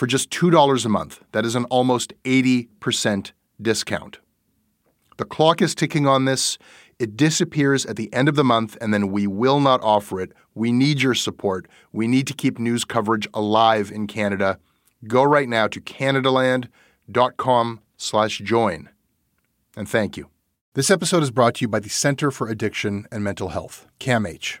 for just $2 a month. That is an almost 80% discount. The clock is ticking on this. It disappears at the end of the month, and then we will not offer it. We need your support. We need to keep news coverage alive in Canada. Go right now to canadaland.com slash join. And thank you. This episode is brought to you by the Center for Addiction and Mental Health, CAMH.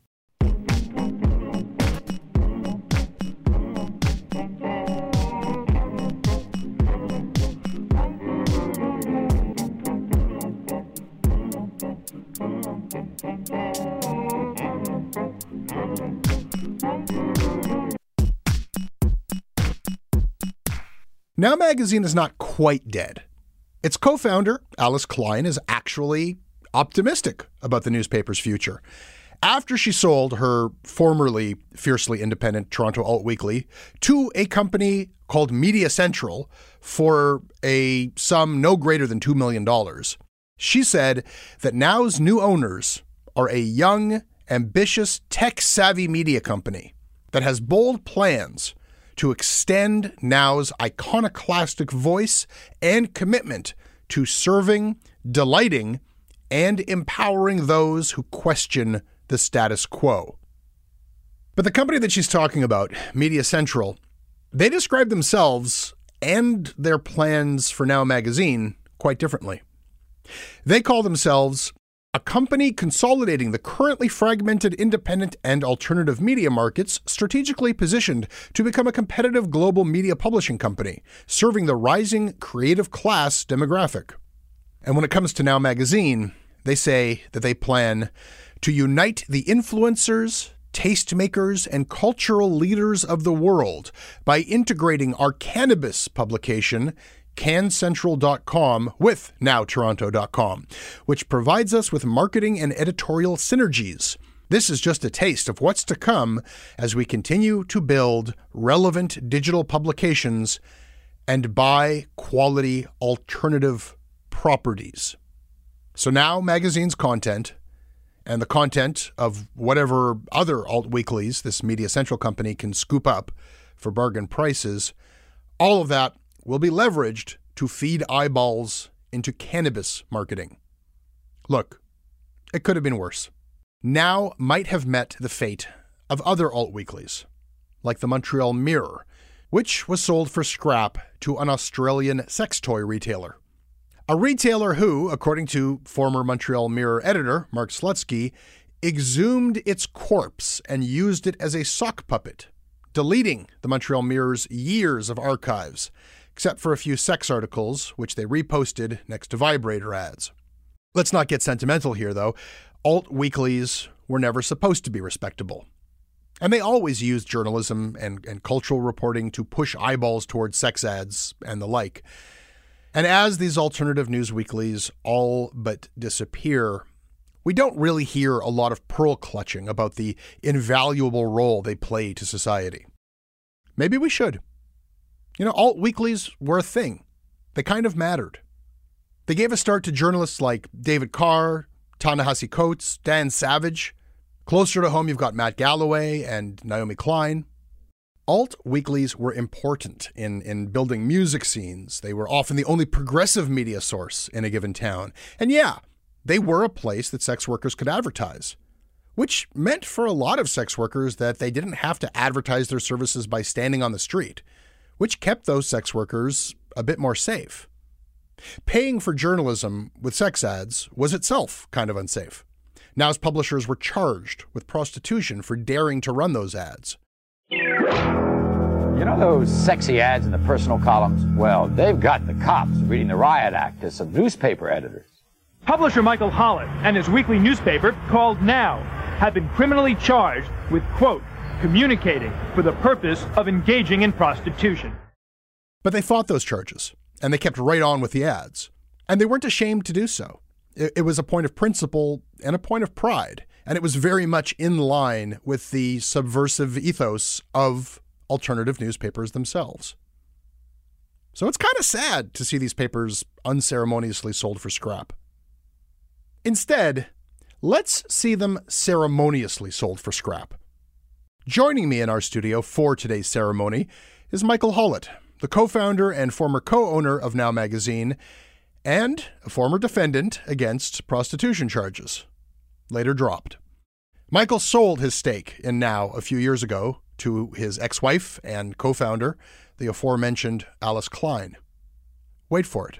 Now Magazine is not quite dead. Its co founder, Alice Klein, is actually optimistic about the newspaper's future. After she sold her formerly fiercely independent Toronto Alt Weekly to a company called Media Central for a sum no greater than $2 million, she said that Now's new owners are a young, ambitious, tech savvy media company that has bold plans to extend Now's iconoclastic voice and commitment to serving, delighting, and empowering those who question the status quo. But the company that she's talking about, Media Central, they describe themselves and their plans for Now Magazine quite differently. They call themselves a company consolidating the currently fragmented independent and alternative media markets, strategically positioned to become a competitive global media publishing company, serving the rising creative class demographic. And when it comes to Now Magazine, they say that they plan to unite the influencers, tastemakers, and cultural leaders of the world by integrating our cannabis publication cancentral.com with nowtoronto.com, which provides us with marketing and editorial synergies. This is just a taste of what's to come as we continue to build relevant digital publications and buy quality alternative properties. So now magazine's content and the content of whatever other alt weeklies this Media Central company can scoop up for bargain prices, all of that will be leveraged to feed eyeballs into cannabis marketing. Look, it could have been worse. Now might have met the fate of other alt weeklies, like the Montreal Mirror, which was sold for scrap to an Australian sex toy retailer. A retailer who, according to former Montreal Mirror editor Mark Slutsky, exhumed its corpse and used it as a sock puppet, deleting the Montreal Mirror's years of archives except for a few sex articles, which they reposted next to vibrator ads. Let's not get sentimental here, though. Alt weeklies were never supposed to be respectable. And they always used journalism and, and cultural reporting to push eyeballs towards sex ads and the like. And as these alternative news weeklies all but disappear, we don't really hear a lot of pearl clutching about the invaluable role they play to society. Maybe we should. You know, alt weeklies were a thing, they kind of mattered. They gave a start to journalists like David Carr, Ta-Nehisi Coates, Dan Savage. Closer to home, you've got Matt Galloway and Naomi Klein. Alt weeklies were important in, in building music scenes. They were often the only progressive media source in a given town. And yeah, they were a place that sex workers could advertise, which meant for a lot of sex workers that they didn't have to advertise their services by standing on the street, which kept those sex workers a bit more safe. Paying for journalism with sex ads was itself kind of unsafe. Now's publishers were charged with prostitution for daring to run those ads. You know those sexy ads in the personal columns? Well, they've got the cops reading the riot act to some newspaper editors. Publisher Michael Hollett and his weekly newspaper, called Now, have been criminally charged with, quote, communicating for the purpose of engaging in prostitution. But they fought those charges and they kept right on with the ads. And they weren't ashamed to do so. It, it, was a point of principle and a point of pride. And it was very much in line with the subversive ethos of alternative newspapers themselves. So it's kind of sad to see these papers unceremoniously sold for scrap. Instead, let's see them ceremoniously sold for scrap. Joining me in our studio for today's ceremony is Michael Hollett, the co founder and former co owner of Now Magazine, and a former defendant against prostitution charges, later dropped. Michael sold his stake in Now a few years ago to his ex wife and co founder, the aforementioned Alice Klein. Wait for it.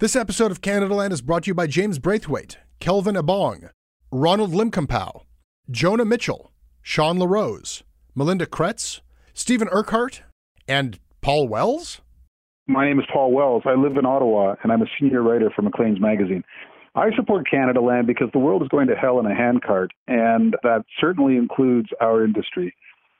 This episode of Canada Land is brought to you by James Braithwaite, Kelvin Abong, Ronald Limcompow, Jonah Mitchell, Sean LaRose, Melinda Kretz, Stephen Urquhart, and Paul Wells? My name is Paul Wells. I live in Ottawa, and I'm a senior writer for Maclean's Magazine. I support Canada Land because the world is going to hell in a handcart, and that certainly includes our industry,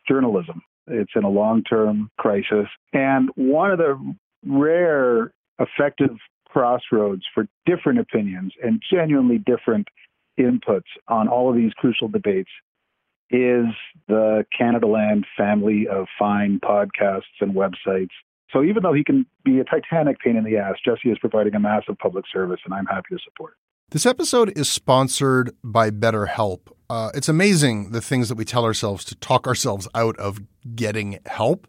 journalism. It's in a long term crisis. And one of the rare effective crossroads for different opinions and genuinely different inputs on all of these crucial debates is the Canadaland family of fine podcasts and websites. So even though he can be a titanic pain in the ass, Jesse is providing a massive public service, and I'm happy to support. This episode is sponsored by BetterHelp. Uh, it's amazing the things that we tell ourselves to talk ourselves out of getting help.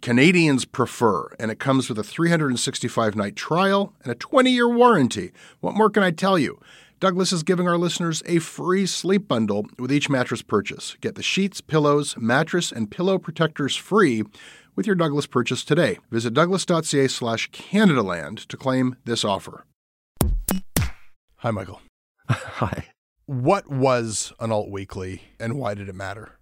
Canadians prefer, and it comes with a 365 night trial and a 20 year warranty. What more can I tell you? Douglas is giving our listeners a free sleep bundle with each mattress purchase. Get the sheets, pillows, mattress, and pillow protectors free with your Douglas purchase today. Visit douglas.ca slash Canadaland to claim this offer. Hi, Michael. Hi. What was an alt weekly and why did it matter?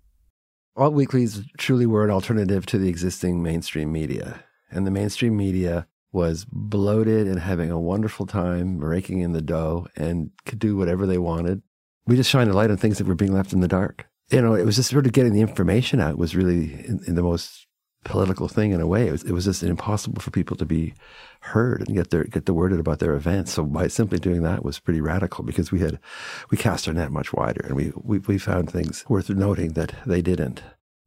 Alt weeklies truly were an alternative to the existing mainstream media. And the mainstream media was bloated and having a wonderful time raking in the dough and could do whatever they wanted. We just shined a light on things that were being left in the dark. You know, it was just sort of getting the information out was really in, in the most political thing in a way. It was, it was just impossible for people to be heard and get their get the word out about their events. So by simply doing that was pretty radical because we had we cast our net much wider and we we, we found things worth noting that they didn't.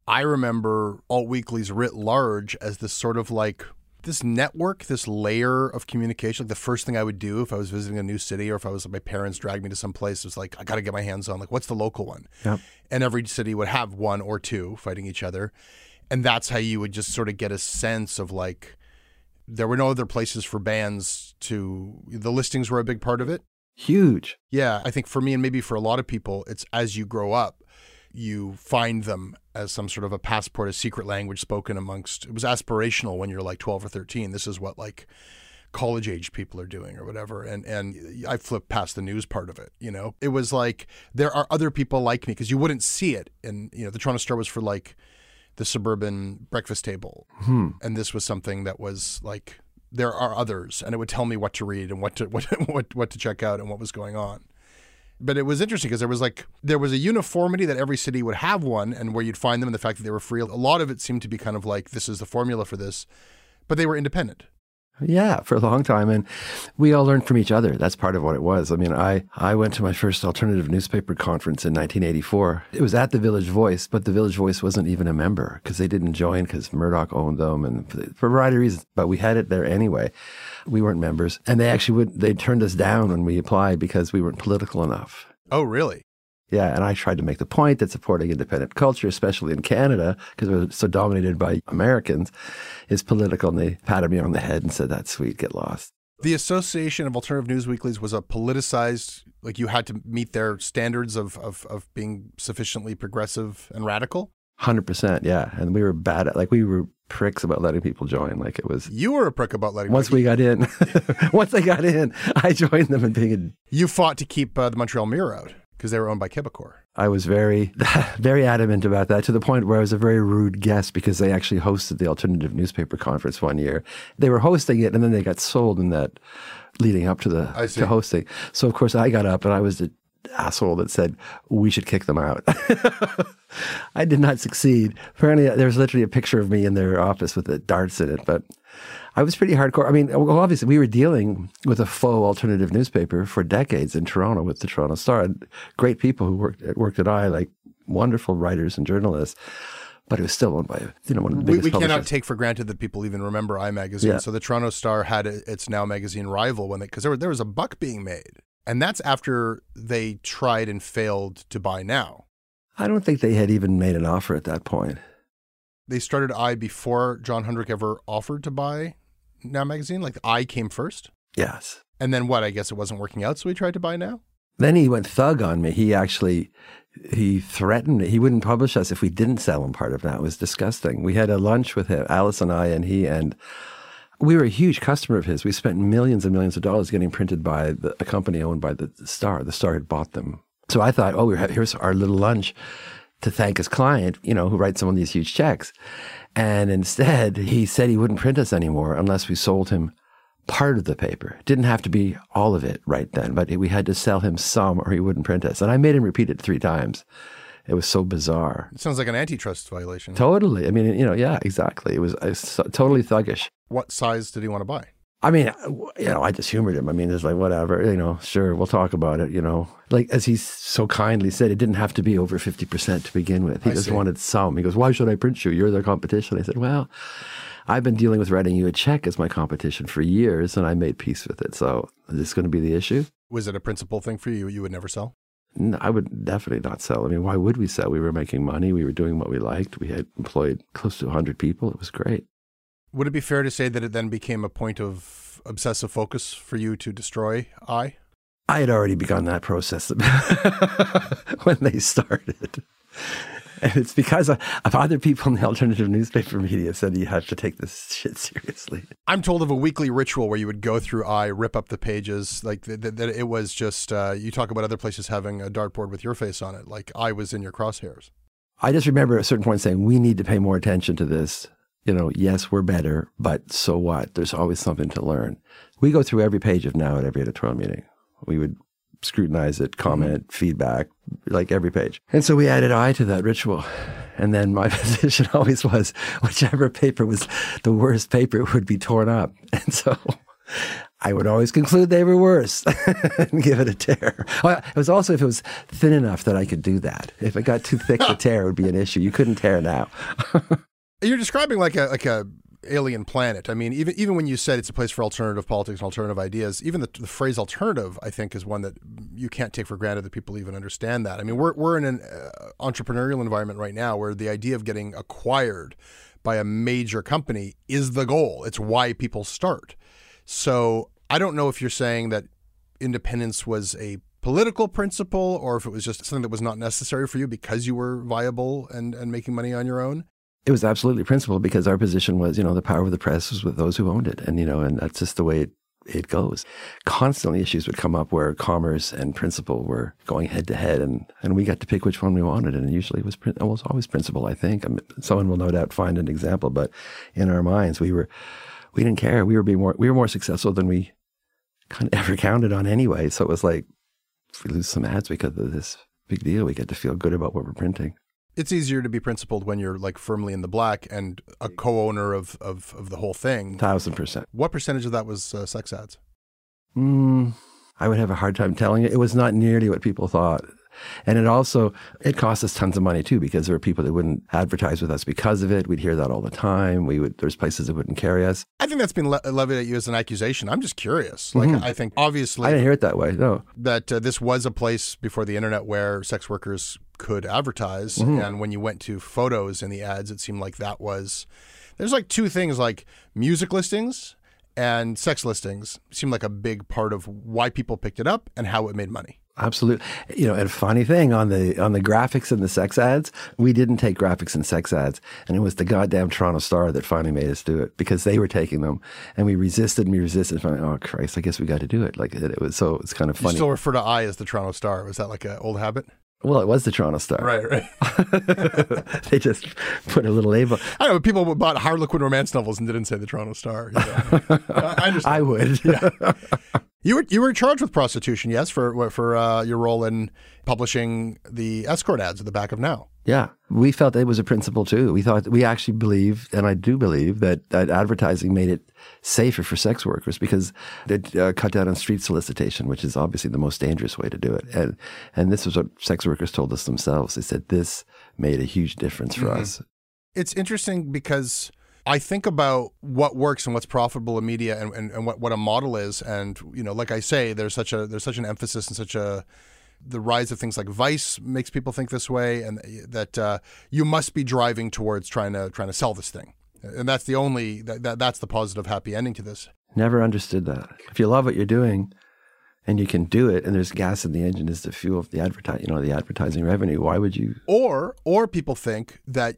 I remember alt weeklies writ large as this sort of like this network, this layer of communication. Like the first thing I would do if I was visiting a new city or if I was my parents dragged me to some place was like I got to get my hands on like what's the local one. Yep. And every city would have one or two fighting each other, and that's how you would just sort of get a sense of like there were no other places for bands to. The listings were a big part of it. Huge. Yeah, I think for me and maybe for a lot of people, it's as you grow up, you find them as some sort of a passport, a secret language spoken amongst. It was aspirational when you're like 12 or 13. This is what like college age people are doing or whatever. And and I flipped past the news part of it. You know, it was like there are other people like me because you wouldn't see it. And you know, the Toronto Star was for like the suburban breakfast table, Hmm. and this was something that was like there are others, and it would tell me what to read and what to what what what to check out and what was going on. But it was interesting because there was like there was a uniformity that every city would have one, and where you'd find them, and the fact that they were free. A lot of it seemed to be kind of like this is the formula for this, but they were independent. Yeah, for a long time. And we all learned from each other. That's part of what it was. I mean, I, I went to my first alternative newspaper conference in 1984. It was at the Village Voice, but the Village Voice wasn't even a member because they didn't join because Murdoch owned them and for a variety of reasons. But we had it there anyway. We weren't members. And they actually would, they turned us down when we applied because we weren't political enough. Oh, really? Yeah, and I tried to make the point that supporting independent culture, especially in Canada, because it was so dominated by Americans, is political. And they patted me on the head and said, "That's sweet, get lost." The Association of Alternative News Weeklies was a politicized, like you had to meet their standards of of, of being sufficiently progressive and radical. Hundred percent, yeah. And we were bad at, like, we were pricks about letting people join. Like it was. You were a prick about letting. Once we got in, once they got in, I joined them and being. A, you fought to keep uh, the Montreal Mirror out because they were owned by Quebecor. I was very, very adamant about that to the point where I was a very rude guest because they actually hosted the alternative newspaper conference one year. They were hosting it and then they got sold in that leading up to the to hosting. So of course I got up and I was the asshole that said we should kick them out. I did not succeed. Apparently there was literally a picture of me in their office with the darts in it, but I was pretty hardcore. I mean, well, obviously, we were dealing with a faux alternative newspaper for decades in Toronto with the Toronto Star. Great people who worked at, worked at I, like wonderful writers and journalists. But it was still owned by you know one of the we, biggest. we cannot take for granted that people even remember Eye Magazine. Yeah. So the Toronto Star had a, its now magazine rival when they because there, there was a buck being made, and that's after they tried and failed to buy now. I don't think they had even made an offer at that point. They started Eye before John Honderich ever offered to buy Now magazine. Like Eye came first, Yes. and then what? I guess it wasn't working out, so he tried to buy Now. Then he went thug on me. He actually he threatened he wouldn't publish us if we didn't sell him part of that. It was disgusting. We had a lunch with him, Alice and I, and he and we were a huge customer of his. We spent millions and millions of dollars getting printed by the, a company owned by the Star. The Star had bought them. So I thought, oh, we're, here's our little lunch to thank his client, you know, who writes some of these huge checks. And instead, he said he wouldn't print us anymore unless we sold him part of the paper. It didn't have to be all of it right then, but we had to sell him some or he wouldn't print us. And I made him repeat it three times. It was so bizarre. It sounds like an antitrust violation. Totally. I mean, you know, yeah, exactly. It was, it was so- totally thuggish. What size did he want to buy? I mean, uh, you know, I just humored him. I mean, it's like, whatever, you know, sure, we'll talk about it, you know. Like, as he so kindly said, it didn't have to be over 50% to begin with. He I just see. wanted some. He goes, why should I print you? You're their competition. I said, well, I've been dealing with writing you a check as my competition for years, and I made peace with it. So is this going to be the issue? Was it a principal thing for you? You would never sell. No, I would definitely not sell. I mean, why would we sell? We were making money. We were doing what we liked. We had employed close to 100 people. It was great. Would it be fair to say that it then became a point of obsessive focus for you to destroy Eye? I had already begun that process when they started. And it's because of, other people in the alternative newspaper media said you have to take this shit seriously. I'm told of a weekly ritual where you would go through Eye, rip up the pages, like that. Th- th- it was just uh, you talk about other places having a dartboard with your face on it, like I was in your crosshairs. I just remember at a certain point saying we need to pay more attention to this. You know, yes, we're better, but so what? There's always something to learn. We go through every page of Now at every editorial meeting. We would scrutinize it, comment, mm-hmm. feedback, like every page. And so we added Eye to that ritual. And then my position always was whichever paper was the worst paper would be torn up. And so I would always conclude they were worse and give it a tear. Well, it was also if it was thin enough that I could do that. If it got too thick to tear, it would be an issue. You couldn't tear now. You're describing like a like a alien planet. I mean, even even when you said it's a place for alternative politics and alternative ideas, even the, the, phrase "alternative" I think is one that you can't take for granted that people even understand that. I mean, we're we're in an uh, entrepreneurial environment right now where the idea of getting acquired by a major company is the goal. It's why people start. So I don't know if you're saying that independence was a political principle or if it was just something that was not necessary for you because you were viable and, and making money on your own. It was absolutely principle because our position was, you know, the power of the press was with those who owned it. And, you know, and that's just the way it, it goes. Constantly issues would come up where commerce and principle were going head to head and, and we got to pick which one we wanted. And usually it was, was always principle, I think. I mean, someone will no doubt find an example, but in our minds, we were, we didn't care. We were being more, we were more successful than we kind of ever counted on anyway. So it was like, if we lose some ads because of this big deal, we get to feel good about what we're printing it's easier to be principled when you're like firmly in the black and a co-owner of of, of the whole thing. Thousand percent. What percentage of that was uh, sex ads? Mm, I would have a hard time telling you. It was not nearly what people thought. And it also it cost us tons of money too because there were people that wouldn't advertise with us because of it. We'd hear that all the time. We would there's places that wouldn't carry us. I think that's been le- levied at you as an accusation. I'm just curious. Like mm-hmm. I think obviously I didn't hear it that way. No, that uh, this was a place before the internet where sex workers could advertise, mm-hmm. and when you went to photos in the ads, it seemed like that was. There's like two things like music listings and sex listings seem like a big part of why people picked it up and how it made money. Absolutely. You know, and funny thing on the on the graphics and the sex ads, we didn't take graphics and sex ads, and it was the goddamn Toronto Star that finally made us do it because they were taking them, and we resisted and we resisted. Finally, oh Christ, I guess we got to do it. Like it, it was so it's kind of funny. You still refer to Eye as the Toronto Star. Was that like an old habit? Well, it was the Toronto Star. Right, right. they just put a little label. I know people bought Harlequin romance novels and didn't say the Toronto Star. You know? I understand. I would. Yeah. You were you were charged with prostitution, yes, for for uh, your role in publishing the escort ads at the back of Now. Yeah, we felt it was a principle too. We thought we actually believe, and I do believe that, that advertising made it safer for sex workers because it uh, cut down on street solicitation, which is obviously the most dangerous way to do it. And and this was what sex workers told us themselves. They said this made a huge difference for mm-hmm. us. It's interesting because I think about what works and what's profitable in media and, and, and what, what a model is. And, you know, like I say, there's such a there's such an emphasis and such a the rise of things like Vice makes people think this way, and that uh, you must be driving towards trying to trying to sell this thing, and that's the only that, that that's the positive happy ending to this. Never understood that. If you love what you're doing, and you can do it, and there's gas in the engine is the fuel of the advertising, you know, the advertising revenue. Why would you? Or or people think that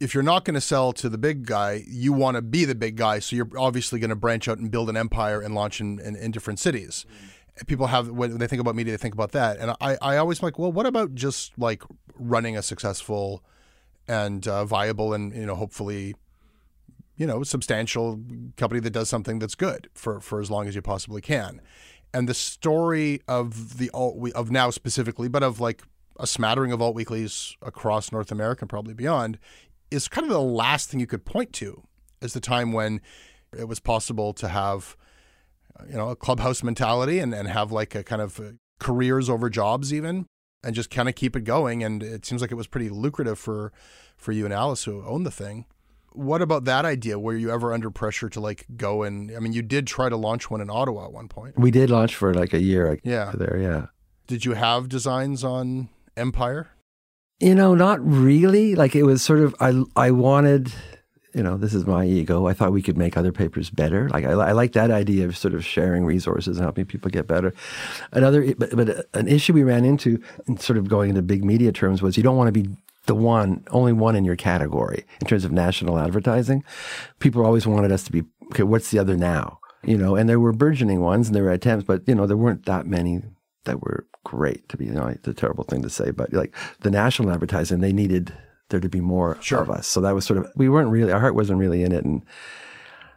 if you're not going to sell to the big guy, you want to be the big guy. So you're obviously going to branch out and build an empire and launch in, in, in different cities. People have, when they think about media, they think about that. And I, I always like, well, what about just like running a successful and uh, viable and, you know, hopefully, you know, substantial company that does something that's good for, for as long as you possibly can. And the story of the alt of now specifically, but of like a smattering of alt weeklies across North America and probably beyond is kind of the last thing you could point to as the time when it was possible to have you know a clubhouse mentality and, and have like a kind of uh, careers over jobs even and just kind of keep it going. And it seems like it was pretty lucrative for for you and Alice who own the thing. What about that idea? Were you ever under pressure to like go and I mean you did try to launch one in Ottawa at one point. We did launch for like a year yeah. there yeah. Did you have designs on Empire? You know, not really. Like it was sort of I I wanted you know, this is my ego. I thought we could make other papers better. Like I, I like that idea of sort of sharing resources and helping people get better. Another, but, but an issue we ran into, and sort of going into big media terms, was you don't want to be the one, only one in your category in terms of national advertising. People always wanted us to be, okay, what's the other now? You know, and there were burgeoning ones and there were attempts, but you know, there weren't that many that were great to be, you know, it's a terrible thing to say, but like the national advertising, they needed there to be more Sure. of us. So that was sort of, we weren't really, our heart wasn't really in it. And,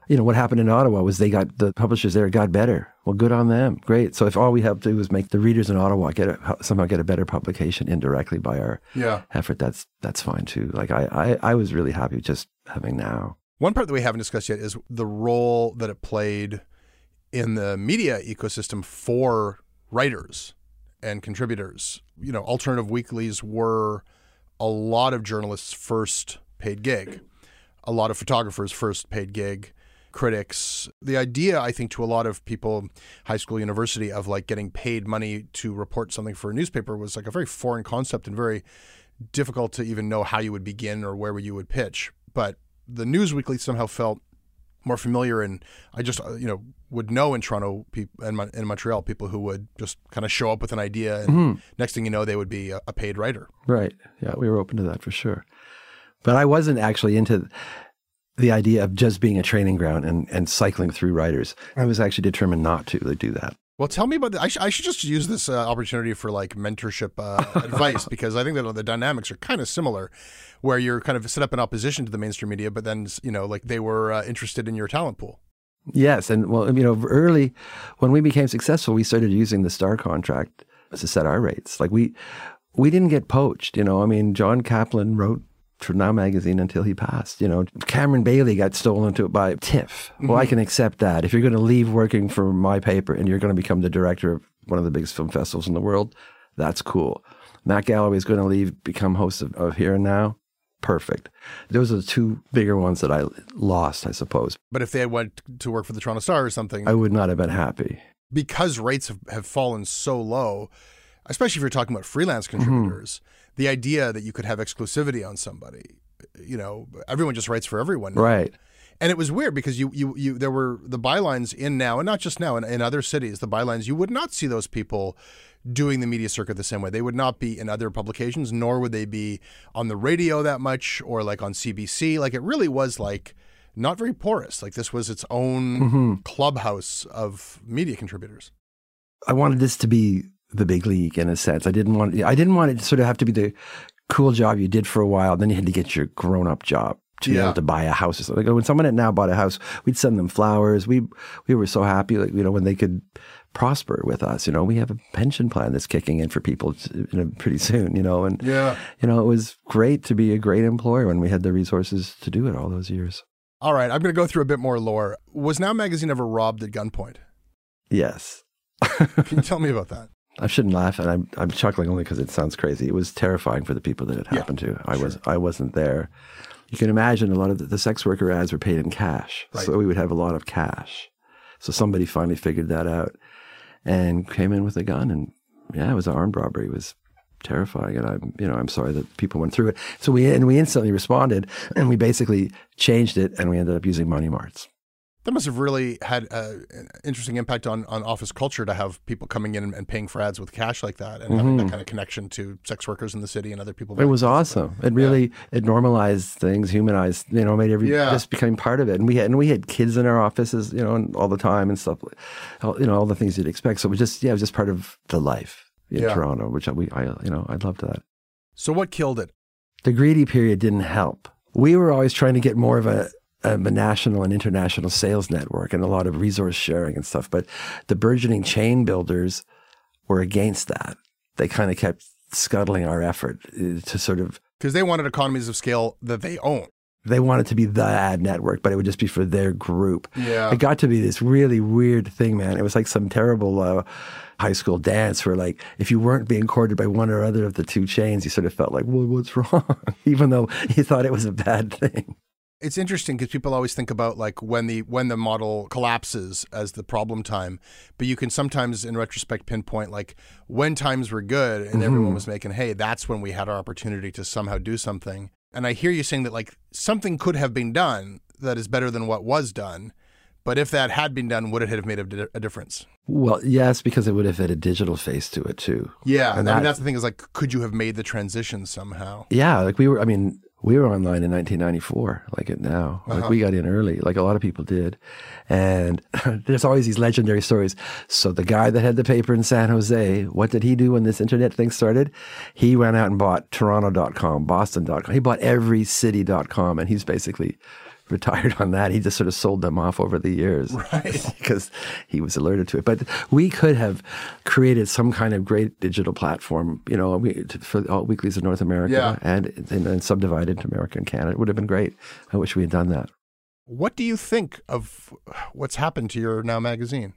you know, what happened in Ottawa was they got, the publishers there got better. Well, good on them. Great. So if all we have to do is make the readers in Ottawa get a, somehow get a better publication indirectly by our Yeah. effort, that's, that's fine too. Like I, I, I was really happy just having now. One part that we haven't discussed yet is the role that it played in the media ecosystem for writers and contributors. You know, alternative weeklies were a lot of journalists' first paid gig, a lot of photographers' first paid gig, critics. The idea, I think, to a lot of people, high school, university, of like getting paid money to report something for a newspaper was like a very foreign concept and very difficult to even know how you would begin or where you would pitch. But the News Weekly somehow felt more familiar, and I just uh, you know would know in Toronto people and Mon- in Montreal people who would just kind of show up with an idea, and Mhm. next thing you know, they would be a, a paid writer. Right. Yeah, we were open to that for sure. But I wasn't actually into the idea of just being a training ground and, and cycling through writers. I was actually determined not to do that. Well, tell me about that. I, sh- I should just use this uh, opportunity for like mentorship uh, advice because I think that the dynamics are kind of similar, where you're kind of set up in opposition to the mainstream media, but then you know like they were uh, interested in your talent pool. Yes, and well, you know, early when we became successful, we started using the Star contract to set our rates. Like we we didn't get poached. You know, I mean, Jon Kaplan wrote for Now magazine until he passed. You know, Cameron Bailey got stolen to it by TIFF. Well, I Mhm. can accept that. If you're going to leave working for my paper and you're going to become the director of one of the biggest film festivals in the world, that's cool. Matt Galloway is going to leave, become host of, of Here and Now. Perfect. Those are the two bigger ones that I lost, I suppose. But if they had went to work for the Toronto Star or something, I would not have been happy. because rates have, have fallen so low, especially if you're talking about freelance Mm-hmm. The idea that you could have exclusivity on somebody, you know, everyone just writes for everyone. now. Right. And it was weird because you, you, you, there were the bylines in now, and not just now, in, in other cities, the bylines, you would not see those people doing the media circuit the same way. They would not be in other publications, nor would they be on the radio that much or like on CBC. Like it really was like not very porous. Like this was its own Mhm. clubhouse of media contributors. I wanted this to be the big league in a sense. I didn't want I didn't want it to sort of have to be the cool job you did for a while. Then you had to get your grown up job to be able to buy a house or something. Like when someone had now bought a house, we'd send them flowers. We we were so happy, like you know, when they could prosper with us. You know, we have a pension plan that's kicking in for people you know, pretty soon. You know, and Yeah. you know, it was great to be a great employer when we had the resources to do it all those years. All right, I'm going to go through a bit more lore. Was Now Magazine ever robbed at gunpoint? Yes. Can you tell me about that? I shouldn't laugh, and I'm I'm chuckling only because it sounds crazy. It was terrifying for the people that it Yeah, happened to. I was I wasn't there. You can imagine a lot of the, the sex worker ads were paid in cash, Right. so we would have a lot of cash. So somebody finally figured that out and came in with a gun, and yeah, it was an armed robbery. It was terrifying, and I'm you know I'm sorry that people went through it. So we and we instantly responded, and we basically changed it, and we ended up using money marts. That must have really had uh, an interesting impact on, on office culture to have people coming in and, and paying for ads with cash like that and having that Mhm. kind of connection to sex workers in the city and other people. It was awesome. It really it normalized things, humanized, you know, made every Yeah. just became part of it. And we had and we had kids in our offices, you know, and all the time and stuff, all, you know, all the things you'd expect. So it was just yeah, it was just part of the life in Yeah. Toronto, which I, we I you know I loved that. So what killed it? The greedy period didn't help. We were always trying to get more of a a national and international sales network and a lot of resource sharing and stuff. But the burgeoning chain builders were against that. They kind of kept scuttling our effort uh, to sort of Because they wanted economies of scale that they own. they wanted to be the ad network, but it would just be for their group. Yeah. It got to be this really weird thing, man. It was like some terrible uh, high school dance where, like, if you weren't being courted by one or other of the two chains, you sort of felt like, well, what's wrong? Even though you thought it was a bad thing. It's interesting because people always think about like when the when the model collapses as the problem time, but you can sometimes in retrospect pinpoint like when times were good and everyone Mhm. was making hay, that's when we had our opportunity to somehow do something. And I hear you saying that like something could have been done that is better than what was done. But if that had been done, would it have made a, a difference? Well, yes, because it would have had a digital face to it too. Yeah, And I mean that- that's the thing is like, could you have made the transition somehow? Yeah, like we were. I mean, we were online in 1994, like it now. Like Uh-huh. we got in early, like a lot of people did. And there's always these legendary stories. So the guy that had the paper in San Jose, what did he do when this internet thing started? He went out and bought Toronto.com, Boston.com. He bought every city.com, and he's basically retired on that. He just sort of sold them off over the years, right? because he was alerted to it. But we could have created some kind of great digital platform, you know, for all weeklies in North America Yeah. and, and then subdivided to America and Canada. It would have been great. I wish we had done that. What do you think of what's happened to your Now magazine?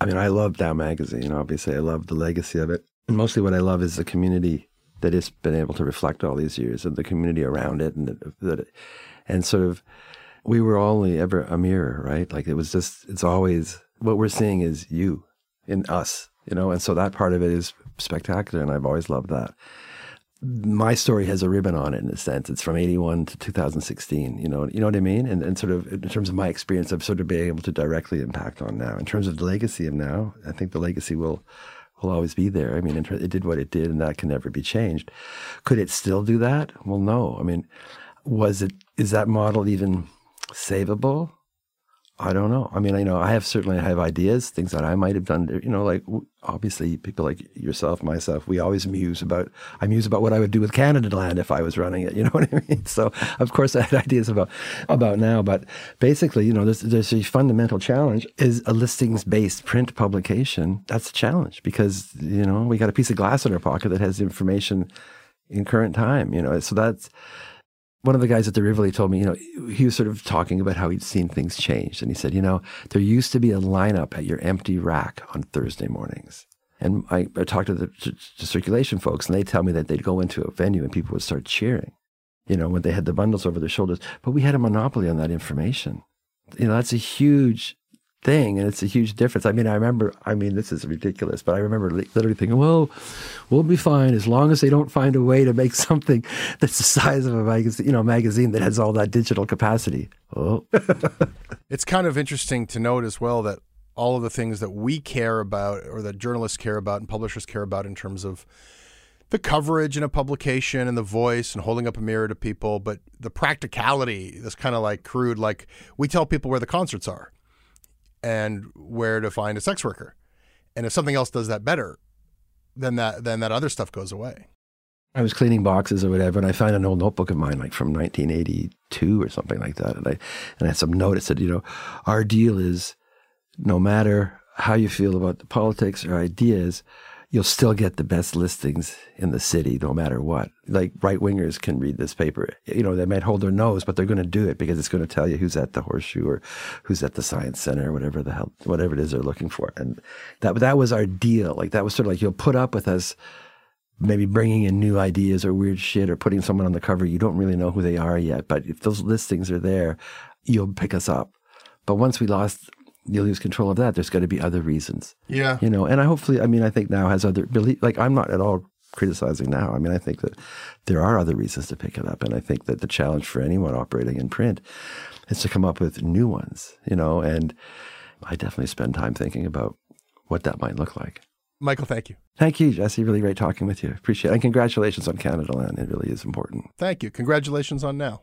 I mean, I love Now Magazine. Obviously, I love the legacy of it. And mostly, what I love is the community that it's been able to reflect all these years, and the community around it, and that, that and sort of, we were only ever a mirror, right? Like it was just, it's always what we're seeing is you in us, you know. And so that part of it is spectacular, and I've always loved that. My story has a ribbon on it in a sense. It's from '81 to 2016. You know, you know what I mean. And and sort of in terms of my experience, I've sort of been able to directly impact on now. In terms of the legacy of now, I think the legacy will will always be there. I mean, it did what it did, and that can never be changed. Could it still do that? Well, no. I mean, was it is that model even savable? I don't know. I mean, I know I have certainly have ideas, things that I might have done. You know, like obviously people like yourself, myself, we always muse about. I muse about what I would do with Canada Land if I was running it. You know what I mean? So of course I had ideas about about now, but basically, you know, there's there's a fundamental challenge is a listings based print publication. That's a challenge because you know we got a piece of glass in our pocket that has information in current time. You know, so that's one of the guys at the Rivoli told me, you know, he was sort of talking about how he'd seen things change. And he said, you know, there used to be a lineup at your empty rack on Thursday mornings. And I, I talked to the to, to circulation folks, and they tell me that they'd go into a venue and people would start cheering, you know, when they had the bundles over their shoulders. But we had a monopoly on that information. You know, that's a huge thing, and it's a huge difference. I mean, I remember, I mean, this is ridiculous, but I remember literally thinking, well, we'll be fine as long as they don't find a way to make something that's the size of a magazine, you know, magazine that has all that digital capacity. Oh, It's kind of interesting to note as well that all of the things that we care about or that journalists care about and publishers care about in terms of the coverage in a publication and the voice and holding up a mirror to people, but the practicality is kind of like crude. Like we tell people where the concerts are and where to find a sex worker. And if something else does that better, then that then that other stuff goes away. I was cleaning boxes or whatever, and I found an old notebook of mine, like from 1982 or something like that. And I, and I had some note that said, you know, our deal is no matter how you feel about the politics or ideas, you'll still get the best listings in the city, no matter what. Like right wingers can read this paper. You know, they might hold their nose, but they're going to do it because it's going to tell you who's at the horseshoe or who's at the science center or whatever the hell, whatever it is they're looking for. And that, that was our deal. Like that was sort of like, you'll put up with us maybe bringing in new ideas or weird shit or putting someone on the cover. You don't really know who they are yet, but if those listings are there, you'll pick us up. But once we lost, you lose control of that. There's got to be other reasons. Yeah. You know, and I hopefully, I mean, I think now has other belief. Like I'm not at all criticizing now. I mean, I think that there are other reasons to pick it up, and I think that the challenge for anyone operating in print is to come up with new ones. You know, and I definitely spend time thinking about what that might look like. Michael, thank you. Thank you, Jesse. Really great talking with you. Appreciate it. And congratulations on Canada Land. It really is important. Thank you. Congratulations on now.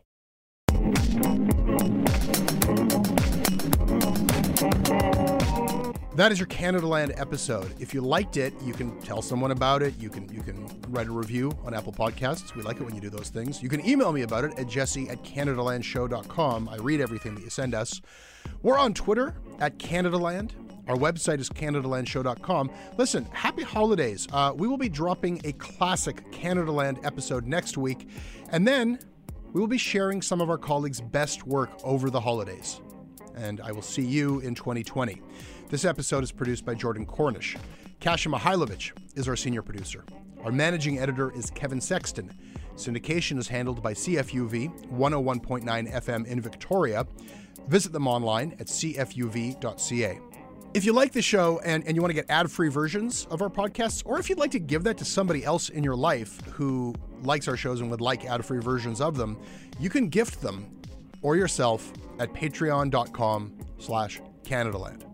That is your Canada Land episode. If you liked it, you can tell someone about it. You can you can write a review on Apple Podcasts. We like it when you do those things. You can email me about it at jesse at canadalandshow.com. I read everything that you send us. We're on Twitter at CanadaLand. Our website is CanadaLandShow.com. Listen, happy holidays. Uh, we will be dropping a classic Canada Land episode next week, and then we will be sharing some of our colleagues' best work over the holidays. And I will see you in 2020. This episode is produced by Jordan Cornish. Kasia Mychajlowycz is our senior producer. Our managing editor is Kevin Sexton. Syndication is handled by CFUV 101.9 FM in Victoria. Visit them online at cfuv.ca. If you like the show and, and you want to get ad free versions of our podcasts, or if you'd like to give that to somebody else in your life who likes our shows and would like ad free versions of them, you can gift them or yourself at patreon.com slash Canadaland.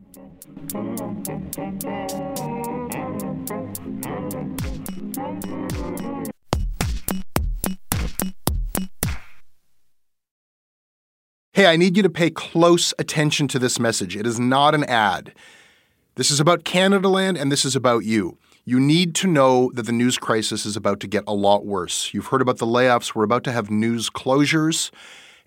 Hey, I need you to pay close attention to this message. It is not an ad. This is about Canada Land and this is about you. You need to know that the news crisis is about to get a lot worse. You've heard about the layoffs. We're about to have news closures,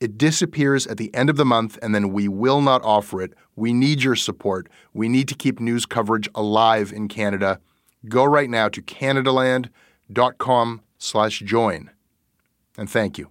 It disappears at the end of the month, and then we will not offer it. We need your support. We need to keep news coverage alive in Canada. Go right now to canadaland.com slash join. And thank you.